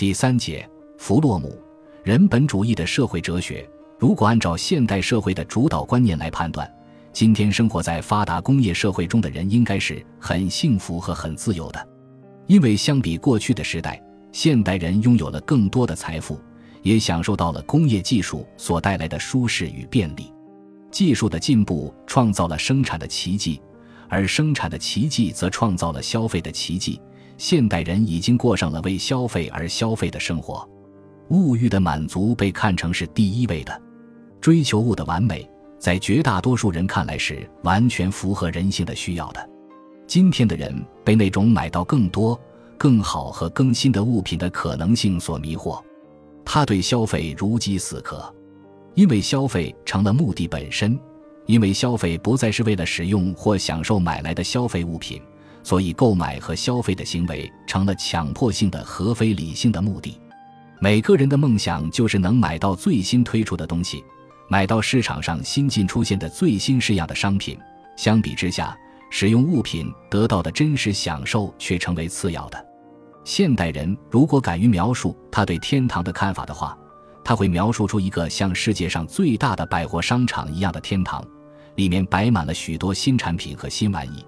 第三节，弗洛姆，人本主义的社会哲学。如果按照现代社会的主导观念来判断，今天生活在发达工业社会中的人应该是很幸福和很自由的，因为相比过去的时代，现代人拥有了更多的财富，也享受到了工业技术所带来的舒适与便利。技术的进步创造了生产的奇迹，而生产的奇迹则创造了消费的奇迹。现代人已经过上了为消费而消费的生活，物欲的满足被看成是第一位的。追求物的完美，在绝大多数人看来是完全符合人性的需要的。今天的人被那种买到更多、更好和更新的物品的可能性所迷惑，他对消费如饥似渴，因为消费成了目的本身，因为消费不再是为了使用或享受买来的消费物品，所以购买和消费的行为成了强迫性的和非理性的目的。每个人的梦想就是能买到最新推出的东西。买到市场上新近出现的最新式样的商品，相比之下，使用物品得到的真实享受却成为次要的。现代人如果敢于描述他对天堂的看法的话，他会描述出一个像世界上最大的百货商场一样的天堂，里面摆满了许多新产品和新玩意，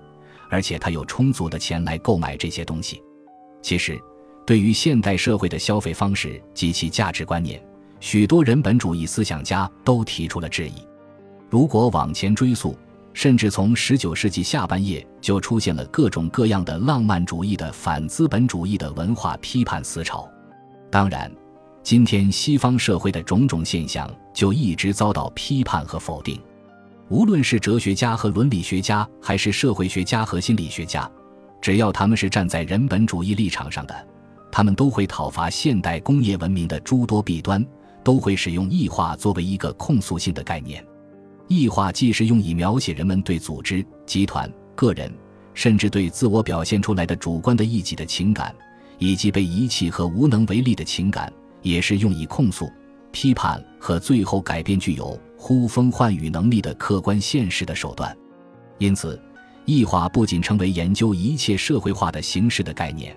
而且他有充足的钱来购买这些东西。其实，对于现代社会的消费方式及其价值观念。许多人本主义思想家都提出了质疑。如果往前追溯，甚至从19世纪下半叶就出现了各种各样的浪漫主义的反资本主义的文化批判思潮。当然，今天西方社会的种种现象就一直遭到批判和否定。无论是哲学家和伦理学家，还是社会学家和心理学家，只要他们是站在人本主义立场上的，他们都会讨伐现代工业文明的诸多弊端。都会使用异化作为一个控诉性的概念。异化既是用以描写人们对组织、集团、个人，甚至对自我表现出来的主观的异己的情感，以及被遗弃和无能为力的情感，也是用以控诉、批判和最后改变具有呼风唤雨能力的客观现实的手段。因此，异化不仅成为研究一切社会化的形式的概念，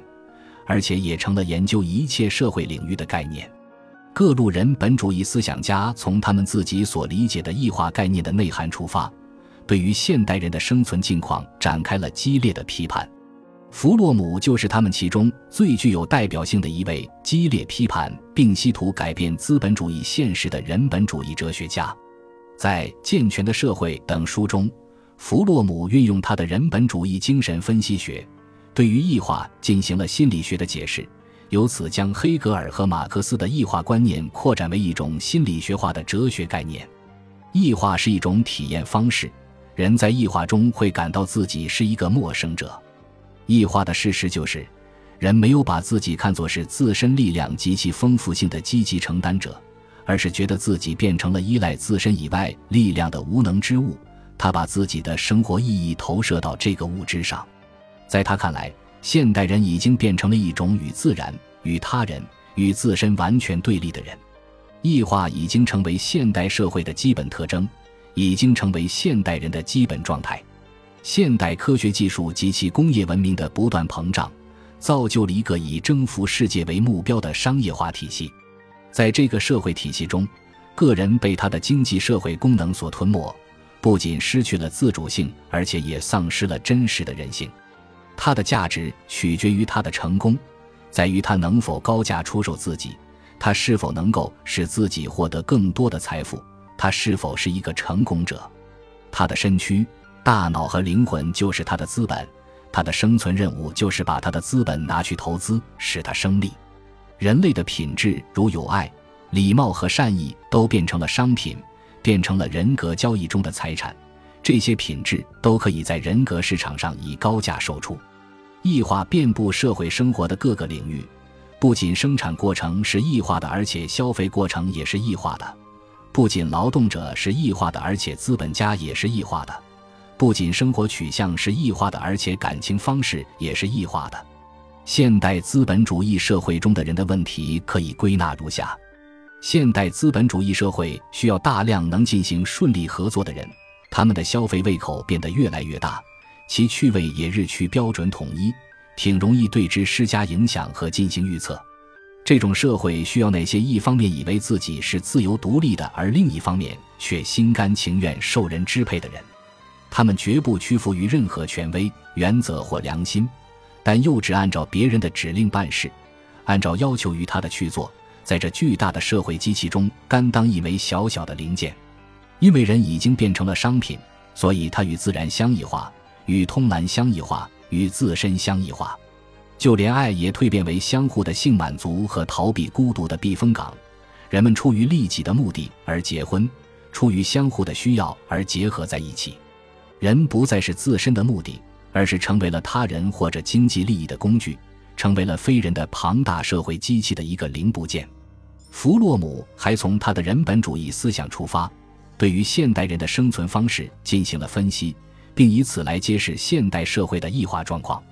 而且也成了研究一切社会领域的概念。各路人本主义思想家从他们自己所理解的异化概念的内涵出发，对于现代人的生存境况展开了激烈的批判。弗洛姆就是他们其中最具有代表性的一位激烈批判并希图改变资本主义现实的人本主义哲学家。在《健全的社会》等书中，弗洛姆运用他的人本主义精神分析学，对于异化进行了心理学的解释。由此将黑格尔和马克思的异化观念扩展为一种心理学化的哲学概念。异化是一种体验方式，人在异化中会感到自己是一个陌生者。异化的事实就是，人没有把自己看作是自身力量及其丰富性的积极承担者，而是觉得自己变成了依赖自身以外力量的无能之物。他把自己的生活意义投射到这个物质上，在他看来。现代人已经变成了一种与自然、与他人、与自身完全对立的人，异化已经成为现代社会的基本特征，已经成为现代人的基本状态。现代科学技术及其工业文明的不断膨胀，造就了一个以征服世界为目标的商业化体系。在这个社会体系中，个人被他的经济社会功能所吞没，不仅失去了自主性，而且也丧失了真实的人性。他的价值取决于他的成功，在于他能否高价出售自己，他是否能够使自己获得更多的财富，他是否是一个成功者。他的身躯、大脑和灵魂就是他的资本，他的生存任务就是把他的资本拿去投资，使他生利。人类的品质如有爱、礼貌和善意都变成了商品，变成了人格交易中的财产。这些品质都可以在人格市场上以高价售出。异化遍布社会生活的各个领域，不仅生产过程是异化的，而且消费过程也是异化的；不仅劳动者是异化的，而且资本家也是异化的；不仅生活取向是异化的，而且感情方式也是异化的。现代资本主义社会中的人的问题可以归纳如下：现代资本主义社会需要大量能进行顺利合作的人。他们的消费胃口变得越来越大，其趣味也日趋标准统一，挺容易对之施加影响和进行预测。这种社会需要那些一方面以为自己是自由独立的，而另一方面却心甘情愿受人支配的人。他们绝不屈服于任何权威、原则或良心，但又只按照别人的指令办事，按照要求于他的去做，在这巨大的社会机器中甘当一枚小小的零件。因为人已经变成了商品，所以他与自然相异化，与通蓝相异化，与自身相异化。就连爱也蜕变为相互的性满足和逃避孤独的避风港，人们出于利己的目的而结婚，出于相互的需要而结合在一起。人不再是自身的目的，而是成为了他人或者经济利益的工具，成为了非人的庞大社会机器的一个零部件。弗洛姆还从他的人本主义思想出发，对于现代人的生存方式进行了分析，并以此来揭示现代社会的异化状况。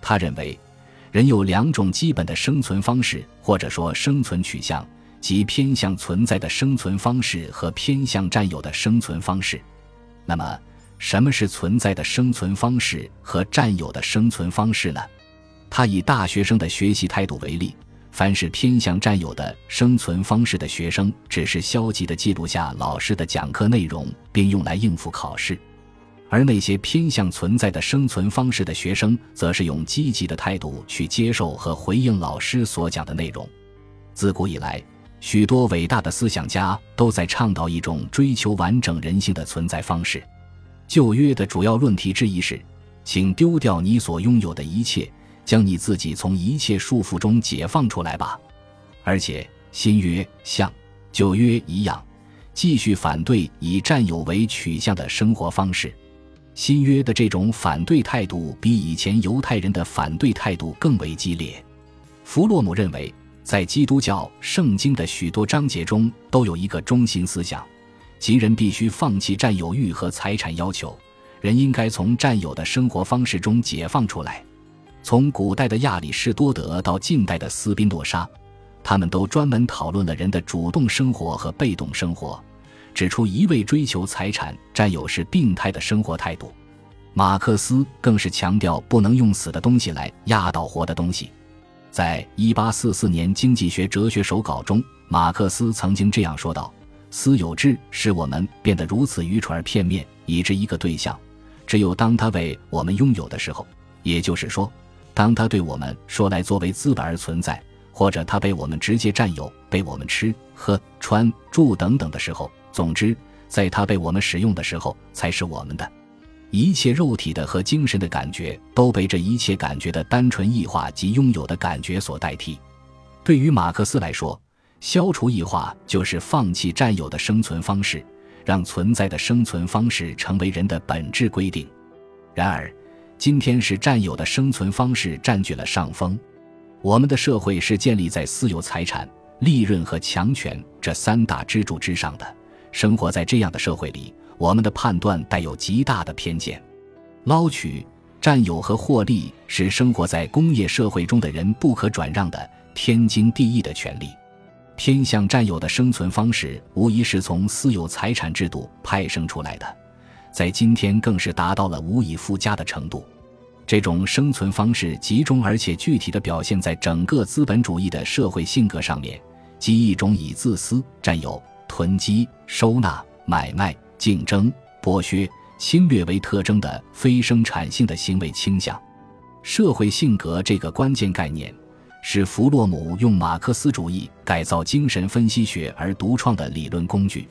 他认为。人有两种基本的生存方式，或者说生存取向，即偏向存在的生存方式和偏向占有的生存方式。那么，什么是存在的生存方式和占有的生存方式呢？他以大学生的学习态度为例：凡是偏向占有的生存方式的学生，只是消极的记录下老师的讲课内容，并用来应付考试。而那些偏向存在的生存方式的学生，则是用积极的态度去接受和回应老师所讲的内容。自古以来，许多伟大的思想家都在倡导一种追求完整人性的存在方式。旧约的主要论题之一是：请丢掉你所拥有的一切，将你自己从一切束缚中解放出来吧。而且，新约像旧约一样，继续反对以占有为取向的生活方式。新约的这种反对态度比以前犹太人的反对态度更为激烈。弗洛姆认为，在基督教圣经的许多章节中都有一个中心思想，即人必须放弃占有欲和财产要求，人应该从占有的生活方式中解放出来。从古代的亚里士多德到近代的斯宾诺莎，他们都专门讨论了人的主动生活和被动生活。指出一味追求财产占有是病态的生活态度，马克思更是强调不能用死的东西来压倒活的东西。在一八四四年经济学哲学手稿中，马克思曾经这样说道：“私有制使我们变得如此愚蠢而片面，以致一个对象，只有当他为我们拥有的时候，也就是说，当他对我们说来作为资本而存在，或者他被我们直接占有，被我们吃喝穿住等等的时候。”总之，在它被我们使用的时候，才是我们的。一切肉体的和精神的感觉都被这一切感觉的单纯异化及拥有的感觉所代替。对于马克思来说，消除异化就是放弃占有的生存方式，让存在的生存方式成为人的本质规定。然而，今天是占有的生存方式占据了上风。我们的社会是建立在私有财产、利润和强权这三大支柱之上的。生活在这样的社会里，我们的判断带有极大的偏见。捞取、占有和获利是生活在工业社会中的人不可转让的天经地义的权利。偏向占有的生存方式，无疑是从私有财产制度派生出来的，在今天更是达到了无以复加的程度。这种生存方式集中而且具体地表现在整个资本主义的社会性格上面，即一种以自私、占有。囤积、收纳、买卖、竞争、剥削、侵略为特征的非生产性的行为倾向，社会性格这个关键概念，是弗洛姆用马克思主义改造精神分析学而独创的理论工具。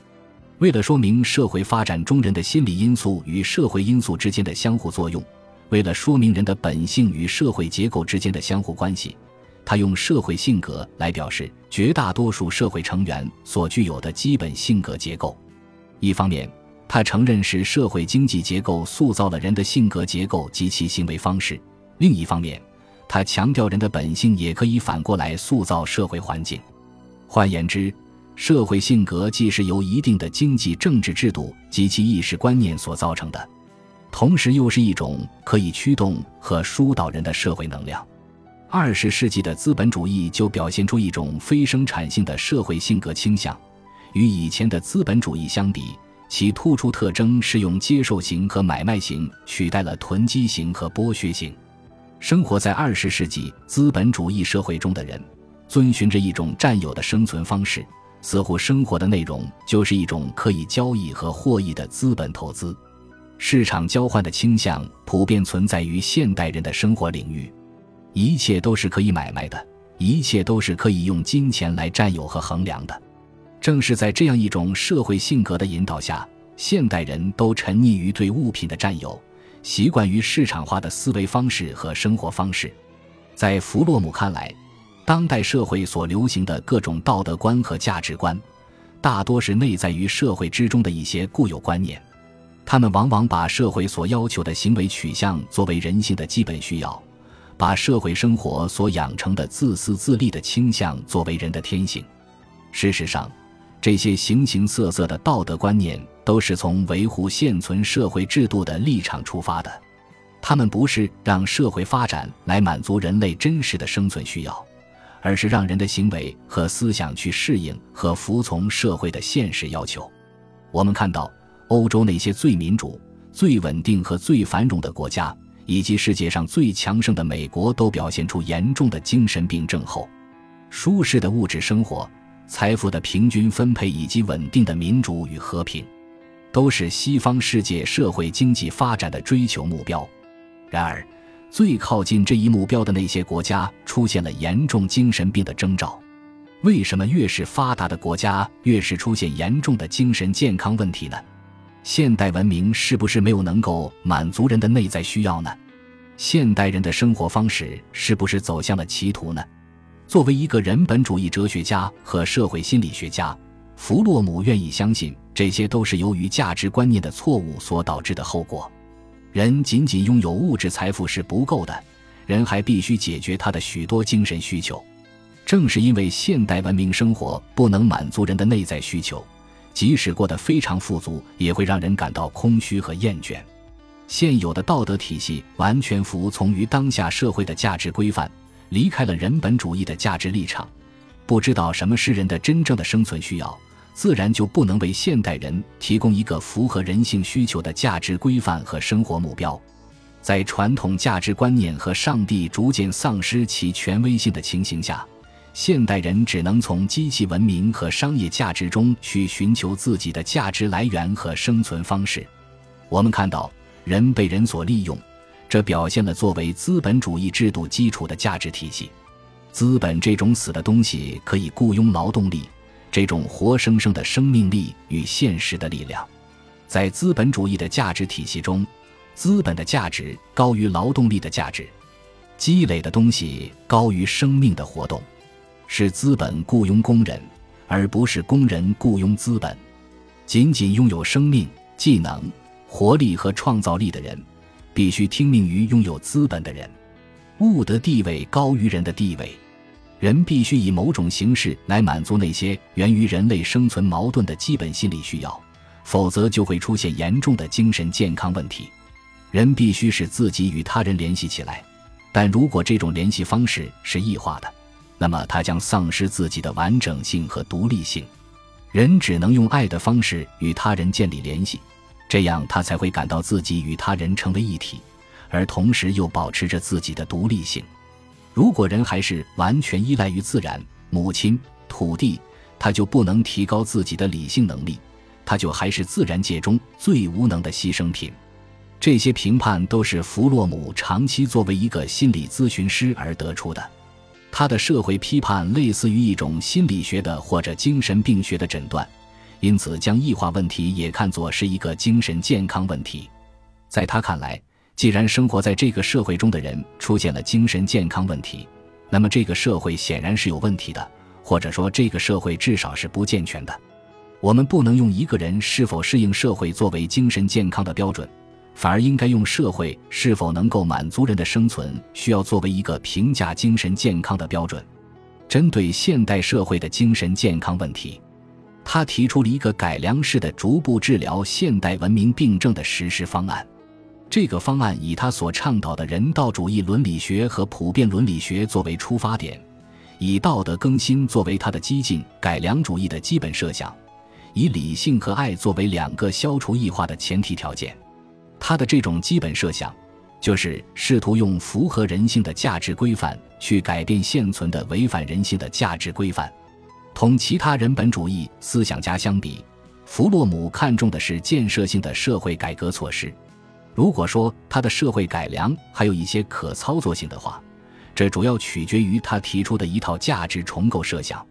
为了说明社会发展中人的心理因素与社会因素之间的相互作用，为了说明人的本性与社会结构之间的相互关系。他用社会性格来表示绝大多数社会成员所具有的基本性格结构。一方面，他承认是社会经济结构塑造了人的性格结构及其行为方式；另一方面，他强调人的本性也可以反过来塑造社会环境。换言之，社会性格既是由一定的经济政治制度及其意识观念所造成的，同时又是一种可以驱动和疏导人的社会能量。二十世纪的资本主义就表现出一种非生产性的社会性格倾向，与以前的资本主义相比，其突出特征是用接受型和买卖型取代了囤积型和剥削型。生活在二十世纪资本主义社会中的人，遵循着一种占有的生存方式，似乎生活的内容就是一种可以交易和获益的资本投资。市场交换的倾向普遍存在于现代人的生活领域，一切都是可以买卖的，一切都是可以用金钱来占有和衡量的。正是在这样一种社会性格的引导下，现代人都沉溺于对物品的占有，习惯于市场化的思维方式和生活方式。在弗洛姆看来，当代社会所流行的各种道德观和价值观，大多是内在于社会之中的一些固有观念。他们往往把社会所要求的行为取向作为人性的基本需要，把社会生活所养成的自私自利的倾向作为人的天性。事实上，这些形形色色的道德观念都是从维护现存社会制度的立场出发的，他们不是让社会发展来满足人类真实的生存需要，而是让人的行为和思想去适应和服从社会的现实要求。我们看到。欧洲那些最民主、最稳定和最繁荣的国家，以及世界上最强盛的美国，都表现出严重的精神病症候。舒适的物质生活、财富的平均分配以及稳定的民主与和平，都是西方世界社会经济发展的追求目标。然而，最靠近这一目标的那些国家出现了严重精神病的征兆。为什么越是发达的国家，越是出现严重的精神健康问题呢？现代文明是不是没有能够满足人的内在需要呢？现代人的生活方式是不是走向了歧途呢？作为一个人本主义哲学家和社会心理学家，弗洛姆愿意相信这些都是由于价值观念的错误所导致的后果。人仅仅拥有物质财富是不够的，人还必须解决他的许多精神需求。正是因为现代文明生活不能满足人的内在需求。即使过得非常富足，也会让人感到空虚和厌倦。现有的道德体系完全服从于当下社会的价值规范，离开了人本主义的价值立场，不知道什么是人的真正的生存需要，自然就不能为现代人提供一个符合人性需求的价值规范和生活目标。在传统价值观念和上帝逐渐丧失其权威性的情形下。现代人只能从机器文明和商业价值中去寻求自己的价值来源和生存方式。我们看到，人被人所利用，这表现了作为资本主义制度基础的价值体系。资本这种死的东西可以雇佣劳动力，这种活生生的生命力与现实的力量。在资本主义的价值体系中，资本的价值高于劳动力的价值，积累的东西高于生命的活动。是资本雇佣工人，而不是工人雇佣资本。仅仅拥有生命、技能、活力和创造力的人，必须听命于拥有资本的人。物的地位高于人的地位，人必须以某种形式来满足那些源于人类生存矛盾的基本心理需要，否则就会出现严重的精神健康问题。人必须使自己与他人联系起来，但如果这种联系方式是异化的。那么他将丧失自己的完整性和独立性，人只能用爱的方式与他人建立联系，这样他才会感到自己与他人成为一体，而同时又保持着自己的独立性。如果人还是完全依赖于自然、母亲、土地，他就不能提高自己的理性能力，他就还是自然界中最无能的牺牲品。这些评判都是弗洛姆长期作为一个心理咨询师而得出的。他的社会批判类似于一种心理学的或者精神病学的诊断，因此将异化问题也看作是一个精神健康问题。在他看来，既然生活在这个社会中的人出现了精神健康问题，那么这个社会显然是有问题的，或者说这个社会至少是不健全的。我们不能用一个人是否适应社会作为精神健康的标准。反而应该用社会是否能够满足人的生存需要作为一个评价精神健康的标准。针对现代社会的精神健康问题，他提出了一个改良式的逐步治疗现代文明病症的实施方案。这个方案以他所倡导的人道主义伦理学和普遍伦理学作为出发点，以道德更新作为他的激进改良主义的基本设想，以理性和爱作为两个消除异化的前提条件。他的这种基本设想，就是试图用符合人性的价值规范去改变现存的违反人性的价值规范。同其他人本主义思想家相比，弗洛姆看重的是建设性的社会改革措施。如果说他的社会改良还有一些可操作性的话，这主要取决于他提出的一套价值重构设想。